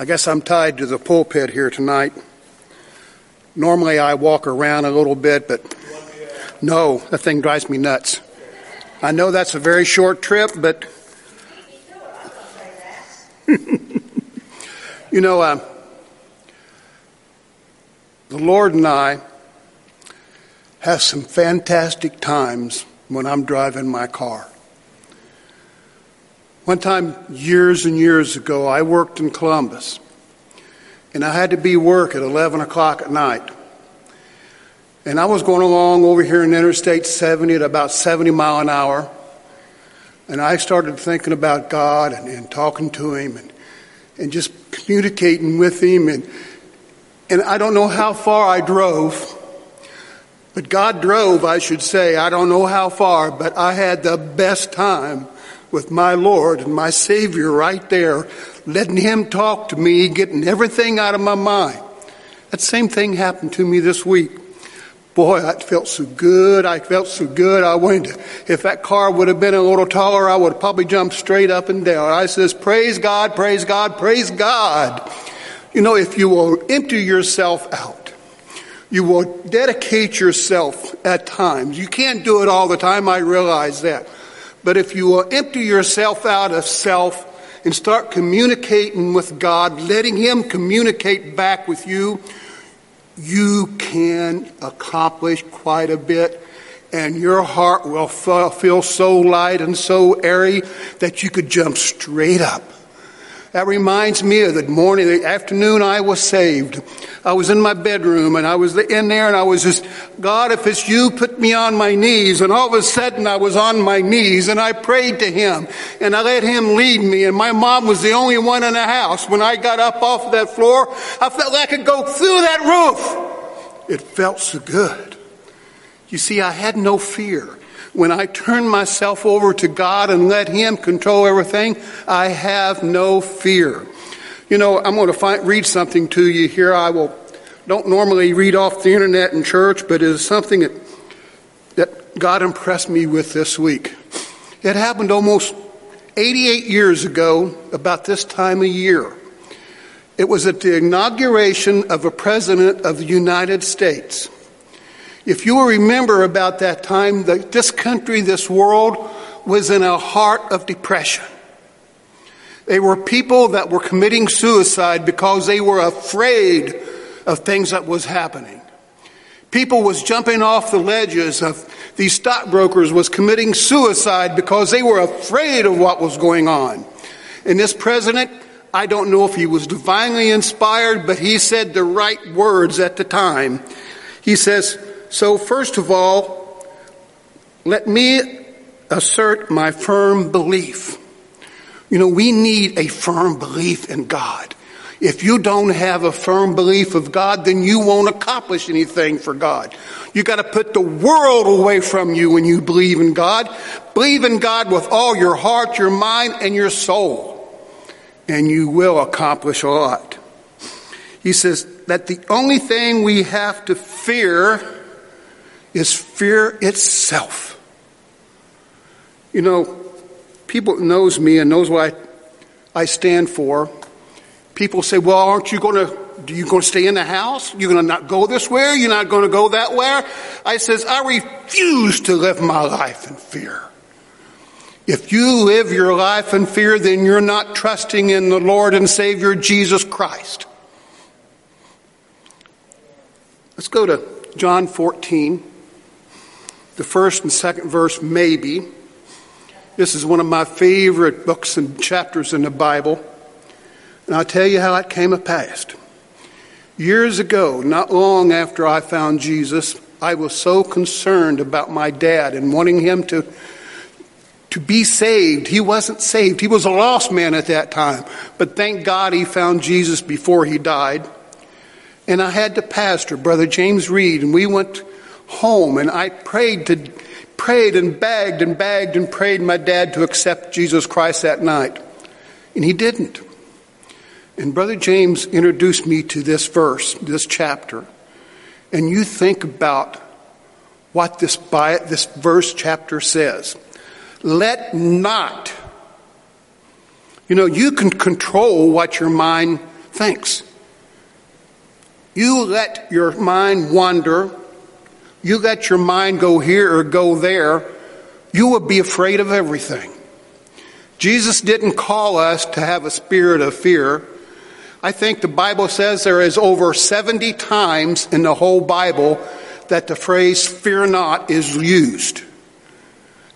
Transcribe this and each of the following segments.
I guess I'm tied to the pulpit here tonight. Normally I walk around a little bit, but no, that thing drives me nuts. I know that's a very short trip, but you know, uh, the Lord and I have some fantastic times when I'm driving my car. One time, years and years ago, I worked in Columbus, and I had to be work at 11 o'clock at night. And I was going along over here in Interstate 70 at about 70 mile an hour, and I started thinking about God and, and talking to Him and, and just communicating with Him. And, and I don't know how far I drove, but God drove, I should say. I don't know how far, but I had the best time with my Lord and my Savior right there, letting Him talk to me, getting everything out of my mind. That same thing happened to me this week. Boy, I felt so good. I felt so good. I wanted to, if that car would have been a little taller, I would have probably jumped straight up and down. I says, praise God, praise God, praise God. You know, if you will empty yourself out, you will dedicate yourself at times. You can't do it all the time. I realize that. But if you will empty yourself out of self and start communicating with God, letting Him communicate back with you, you can accomplish quite a bit. And your heart will feel so light and so airy that you could jump straight up that reminds me of the morning, the afternoon I was saved. I was in my bedroom and I was in there and I was just, God, if it's you, put me on my knees. And all of a sudden I was on my knees and I prayed to him and I let him lead me. And my mom was the only one in the house. When I got up off of that floor, I felt like I could go through that roof. It felt so good. You see, I had no fear when I turn myself over to God and let Him control everything, I have no fear. You know, I'm going to find, read something to you here. I will don't normally read off the internet in church, but it is something that, that God impressed me with this week. It happened almost 88 years ago, about this time of year. It was at the inauguration of a president of the United States. If you remember about that time, that this country, this world, was in a heart of depression. They were people that were committing suicide because they were afraid of things that was happening. People was jumping off the ledges of these stockbrokers was committing suicide because they were afraid of what was going on. And this president, I don't know if he was divinely inspired, but he said the right words at the time. He says, so, first of all, let me assert my firm belief. You know, we need a firm belief in God. If you don't have a firm belief of God, then you won't accomplish anything for God. You got to put the world away from you when you believe in God. Believe in God with all your heart, your mind, and your soul, and you will accomplish a lot. He says that the only thing we have to fear is fear itself. You know, people knows me and knows what I, I stand for. People say, "Well, aren't you going to? Do you going to stay in the house? You're going to not go this way? You're not going to go that way?" I says, "I refuse to live my life in fear." If you live your life in fear, then you're not trusting in the Lord and Savior Jesus Christ. Let's go to John 14 the first and second verse, maybe. This is one of my favorite books and chapters in the Bible. And I'll tell you how it came to pass. Years ago, not long after I found Jesus, I was so concerned about my dad and wanting him to, to be saved. He wasn't saved. He was a lost man at that time. But thank God he found Jesus before he died. And I had to pastor, Brother James Reed, and we went home and I prayed to prayed and begged and begged and prayed my dad to accept Jesus Christ that night. And he didn't. And Brother James introduced me to this verse, this chapter. And you think about what this, by, this verse chapter says. Let not. You know, you can control what your mind thinks. You let your mind wander, you let your mind go here or go there, you will be afraid of everything. Jesus didn't call us to have a spirit of fear. I think the Bible says there is over 70 times in the whole Bible that the phrase fear not is used.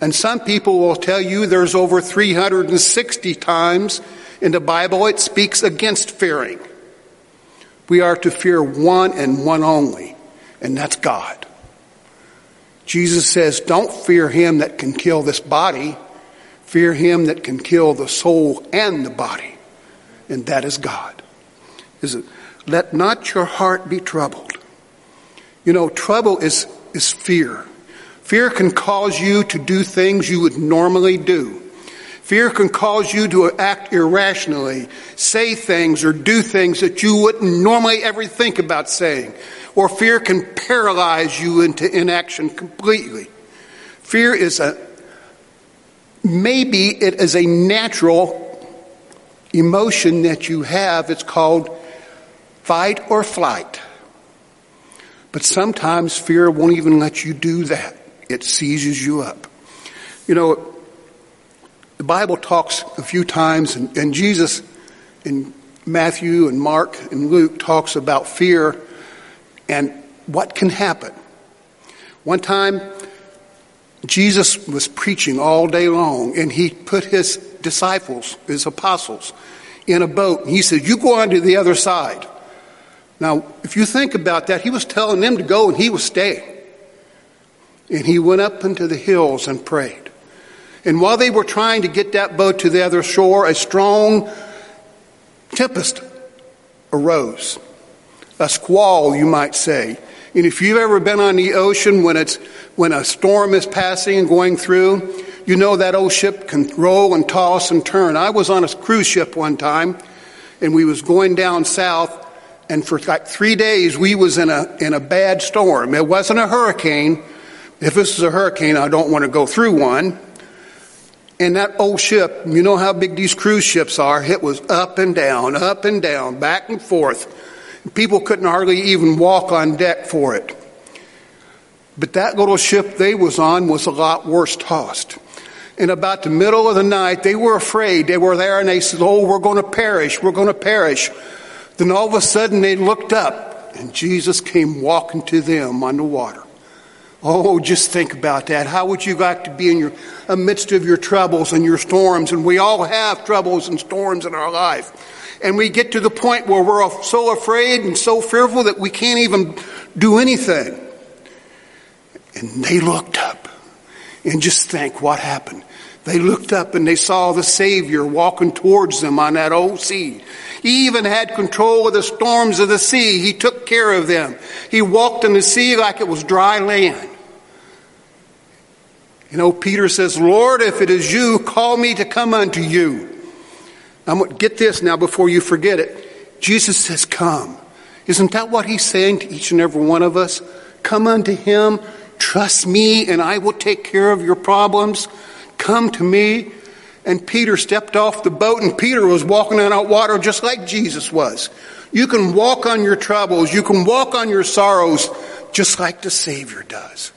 And some people will tell you there's over 360 times in the Bible it speaks against fearing. We are to fear one and one only, and that's God. Jesus says, Don't fear him that can kill this body, fear him that can kill the soul and the body, and that is God. Is it? Let not your heart be troubled. You know, trouble is, is fear. Fear can cause you to do things you would normally do. Fear can cause you to act irrationally, say things or do things that you wouldn't normally ever think about saying. Or fear can paralyze you into inaction completely. Fear is a, maybe it is a natural emotion that you have. It's called fight or flight. But sometimes fear won't even let you do that. It seizes you up. You know, the Bible talks a few times, and, and Jesus in Matthew and Mark and Luke talks about fear and what can happen. One time, Jesus was preaching all day long, and he put his disciples, his apostles, in a boat. And he said, You go on to the other side. Now, if you think about that, he was telling them to go, and he was staying. And he went up into the hills and prayed. And while they were trying to get that boat to the other shore, a strong tempest arose. A squall, you might say. And if you've ever been on the ocean when it's when a storm is passing and going through, you know that old ship can roll and toss and turn. I was on a cruise ship one time, and we was going down south, and for like three days we was in a in a bad storm. It wasn't a hurricane. If this is a hurricane, I don't want to go through one. And that old ship, you know how big these cruise ships are, it was up and down, up and down, back and forth. People couldn't hardly even walk on deck for it. But that little ship they was on was a lot worse tossed. And about the middle of the night, they were afraid. They were there and they said, Oh, we're going to perish. We're going to perish. Then all of a sudden they looked up and Jesus came walking to them on the water. Oh, just think about that. How would you like to be in your amidst of your troubles and your storms? And we all have troubles and storms in our life. And we get to the point where we're so afraid and so fearful that we can't even do anything. And they looked up. And just think what happened. They looked up and they saw the Savior walking towards them on that old sea. He even had control of the storms of the sea. He took care of them. He walked in the sea like it was dry land. You know, Peter says, Lord, if it is you, call me to come unto you. I'm get this now before you forget it. Jesus says, Come. Isn't that what he's saying to each and every one of us? Come unto him, trust me, and I will take care of your problems. Come to me. And Peter stepped off the boat, and Peter was walking on out water just like Jesus was. You can walk on your troubles, you can walk on your sorrows just like the Savior does.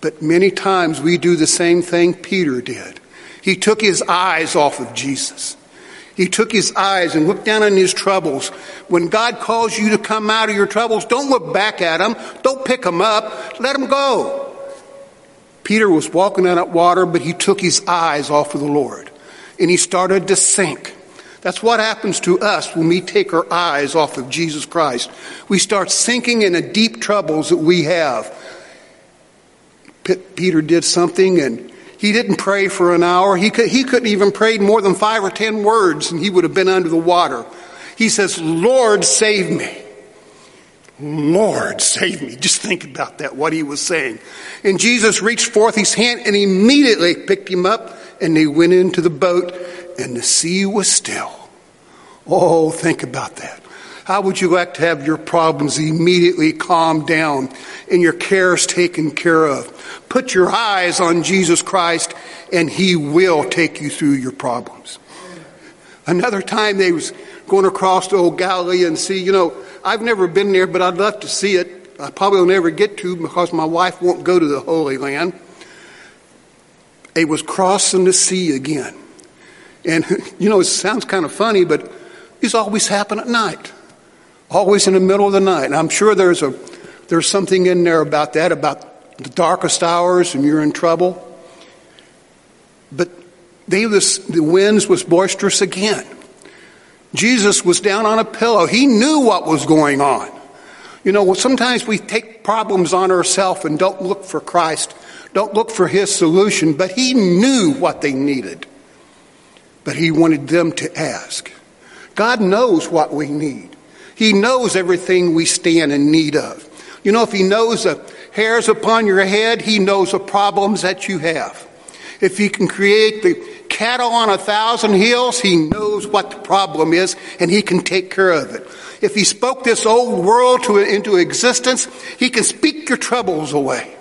But many times we do the same thing Peter did. He took his eyes off of Jesus. He took his eyes and looked down on his troubles. When God calls you to come out of your troubles, don't look back at them. Don't pick them up. Let them go. Peter was walking on that water, but he took his eyes off of the Lord and he started to sink. That's what happens to us when we take our eyes off of Jesus Christ. We start sinking in the deep troubles that we have. Peter did something and he didn't pray for an hour. He, could, he couldn't even pray more than five or ten words and he would have been under the water. He says, Lord, save me. Lord, save me. Just think about that, what he was saying. And Jesus reached forth his hand and immediately picked him up and they went into the boat and the sea was still. Oh, think about that. How would you like to have your problems immediately calmed down and your cares taken care of? Put your eyes on Jesus Christ and He will take you through your problems. Another time they was going across the old Galilee and see, you know, I've never been there, but I'd love to see it. I probably will never get to because my wife won't go to the Holy Land. It was crossing the sea again. And, you know, it sounds kind of funny, but these always happen at night, always in the middle of the night. And I'm sure there's, a, there's something in there about that, about the darkest hours and you're in trouble. But they the winds was boisterous again. Jesus was down on a pillow. He knew what was going on. You know, sometimes we take problems on ourselves and don't look for Christ, don't look for His solution, but He knew what they needed. But He wanted them to ask. God knows what we need. He knows everything we stand in need of. You know, if He knows the hairs upon your head, He knows the problems that you have. If He can create the cattle on a thousand hills, He knows what the problem is and He can take care of it. If He spoke this old world to, into existence, He can speak your troubles away.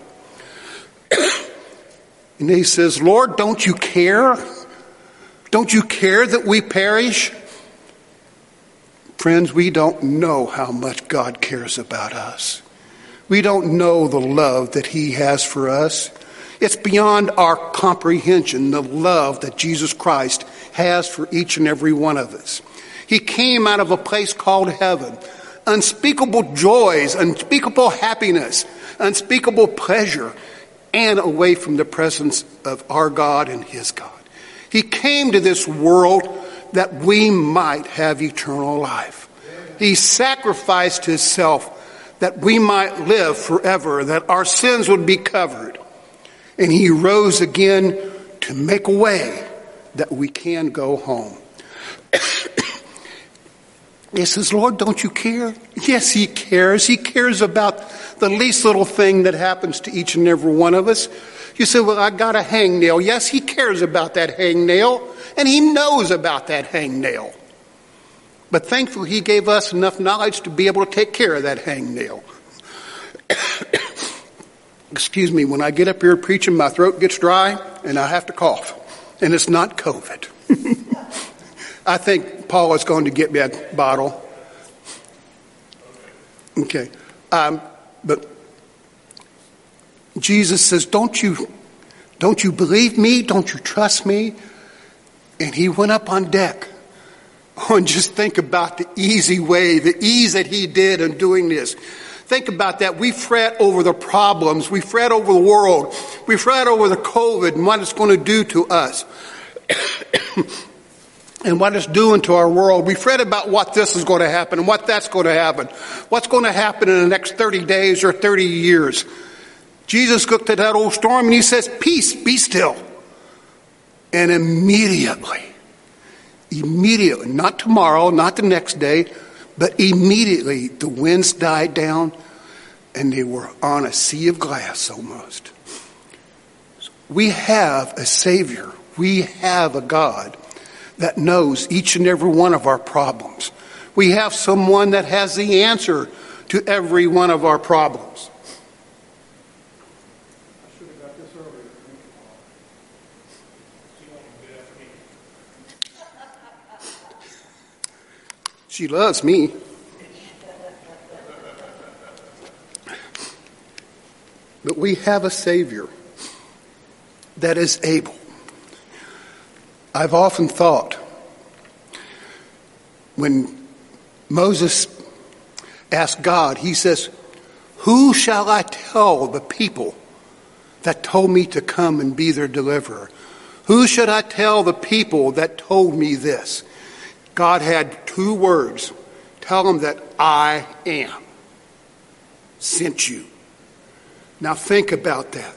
and He says, Lord, don't you care? Don't you care that we perish? Friends, we don't know how much God cares about us. We don't know the love that He has for us. It's beyond our comprehension, the love that Jesus Christ has for each and every one of us. He came out of a place called heaven. Unspeakable joys, unspeakable happiness, unspeakable pleasure, and away from the presence of our God and His God. He came to this world that we might have eternal life. He sacrificed Himself that we might live forever, that our sins would be covered and he rose again to make a way that we can go home. he says, Lord, don't you care? Yes, he cares. He cares about the least little thing that happens to each and every one of us. You say, Well, I got a hangnail. Yes, he cares about that hangnail, and he knows about that hangnail. But thankfully, he gave us enough knowledge to be able to take care of that hangnail. excuse me, when I get up here preaching, my throat gets dry and I have to cough. And it's not COVID. I think Paul is going to get me a bottle. Okay. Um, but Jesus says, Don't you, don't you believe me? Don't you trust me? And he went up on deck. Oh, and just think about the easy way, the ease that he did in doing this. Think about that. We fret over the problems. We fret over the world. We fret over the COVID and what it's going to do to us. and what it's doing to our world. We fret about what this is going to happen and what that's going to happen. What's going to happen in the next 30 days or 30 years. Jesus looked at that old storm and he says, Peace, be still. And immediately, immediately, not tomorrow, not the next day, but immediately the winds died down and they were on a sea of glass almost. We have a Savior. We have a God that knows each and every one of our problems. We have someone that has the answer to every one of our problems. She loves me. But we have a Savior that is able. I've often thought when Moses asked God, he says, Who shall I tell the people that told me to come and be their deliverer? Who should I tell the people that told me this? God had two words tell them that I am sent you. Now think about that.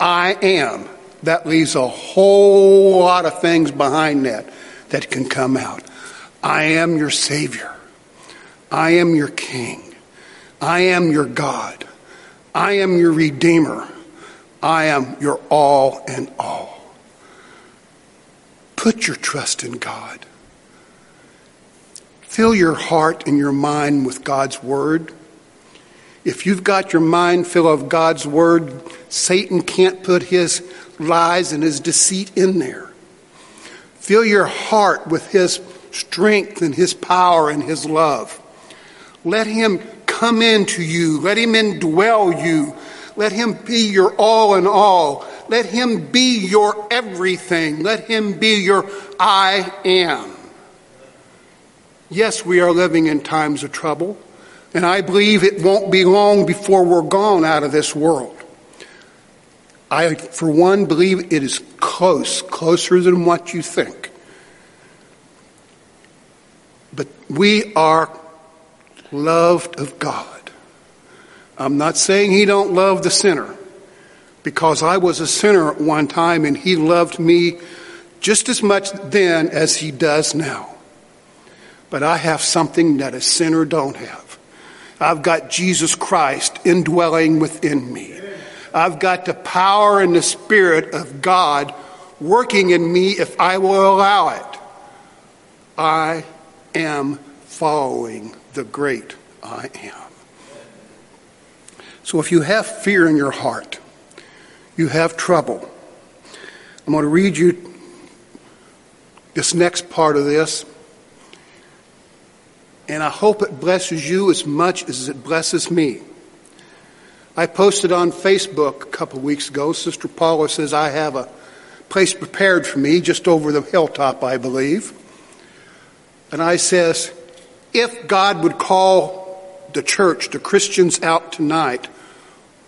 I am. That leaves a whole lot of things behind that that can come out. I am your Savior. I am your King. I am your God. I am your Redeemer. I am your all and all. Put your trust in God. Fill your heart and your mind with God's Word. If you've got your mind full of God's Word, Satan can't put his lies and his deceit in there. Fill your heart with His strength and His power and His love. Let Him come into you. Let Him indwell you. Let Him be your all in all. Let Him be your everything. Let Him be your I am. Yes, we are living in times of trouble, and I believe it won't be long before we're gone out of this world. I, for one, believe it is close, closer than what you think. But we are loved of God. I'm not saying He don't love the sinner, because I was a sinner at one time and He loved me just as much then as He does now. But I have something that a sinner don't have. I've got Jesus Christ indwelling within me. I've got the power and the Spirit of God working in me if I will allow it. I am following the great I am. So if you have fear in your heart, you have trouble. I'm going to read you this next part of this. And I hope it blesses you as much as it blesses me. I posted on Facebook a couple weeks ago. Sister Paula says I have a place prepared for me just over the hilltop, I believe. And I says, if God would call the church, the Christians out tonight,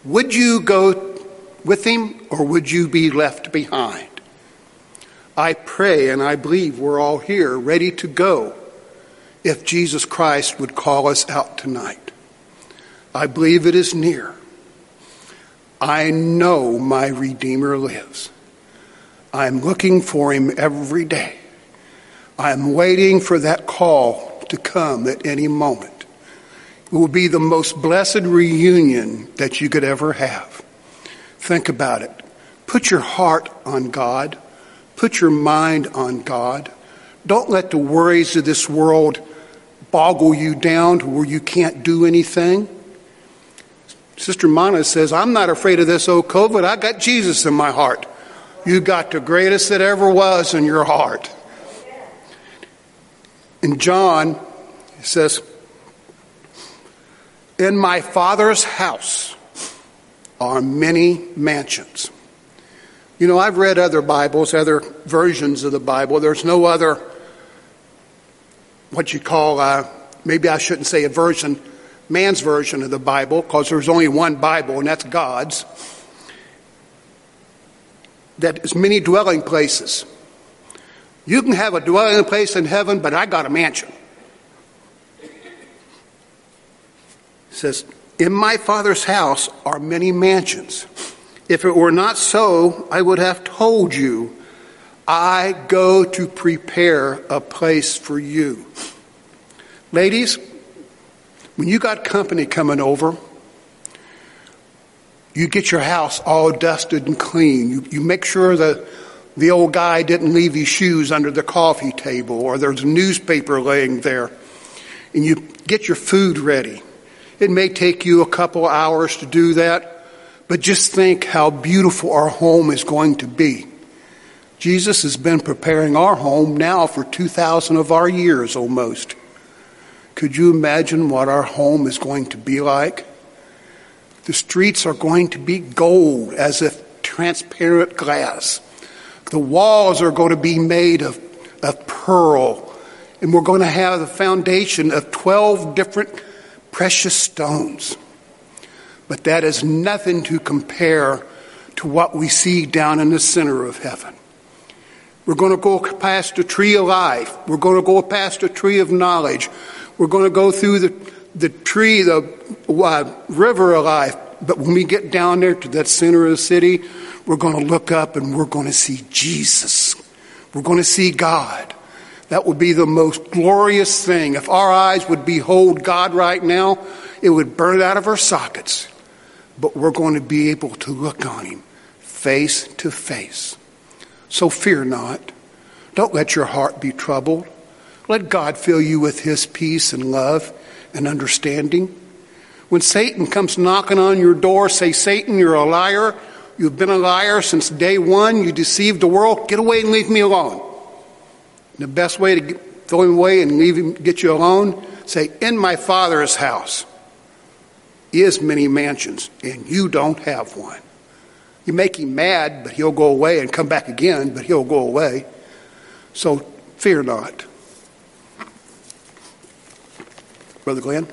would you go with him or would you be left behind? I pray and I believe we're all here ready to go if Jesus Christ would call us out tonight. I believe it is near. I know my Redeemer lives. I'm looking for him every day. I'm waiting for that call to come at any moment. It will be the most blessed reunion that you could ever have. Think about it. Put your heart on God. Put your mind on God. Don't let the worries of this world boggle you down to where you can't do anything. Sister Mana says, I'm not afraid of this old COVID. I got Jesus in my heart. You got the greatest that ever was in your heart. And John says, In my Father's house are many mansions. You know, I've read other Bibles, other versions of the Bible. There's no other, what you call, uh, maybe I shouldn't say a version man's version of the Bible, because there's only one Bible, and that's God's, that is many dwelling places. You can have a dwelling place in heaven, but I got a mansion. It says, In my Father's house are many mansions. If it were not so, I would have told you, I go to prepare a place for you. Ladies, when you got company coming over, you get your house all dusted and clean. You, you make sure that the old guy didn't leave his shoes under the coffee table or there's a newspaper laying there. And you get your food ready. It may take you a couple hours to do that, but just think how beautiful our home is going to be. Jesus has been preparing our home now for 2,000 of our years almost. Could you imagine what our home is going to be like? The streets are going to be gold as if transparent glass. The walls are going to be made of, of pearl. And we're going to have the foundation of 12 different precious stones. But that is nothing to compare to what we see down in the center of heaven. We're going to go past the tree of life. We're going to go past the tree of knowledge. We're going to go through the, the tree, the uh, river of life. But when we get down there to that center of the city, we're going to look up and we're going to see Jesus. We're going to see God. That would be the most glorious thing. If our eyes would behold God right now, it would burn out of our sockets. But we're going to be able to look on Him face to face. So fear not. Don't let your heart be troubled. Let God fill you with His peace and love and understanding. When Satan comes knocking on your door, say, Satan, you're a liar. You've been a liar since day one. You deceived the world. Get away and leave me alone. And the best way to throw him away and leave him, get you alone, say, In my Father's house is many mansions, and you don't have one. You make him mad, but he'll go away and come back again, but he'll go away. So fear not. Brother Glenn?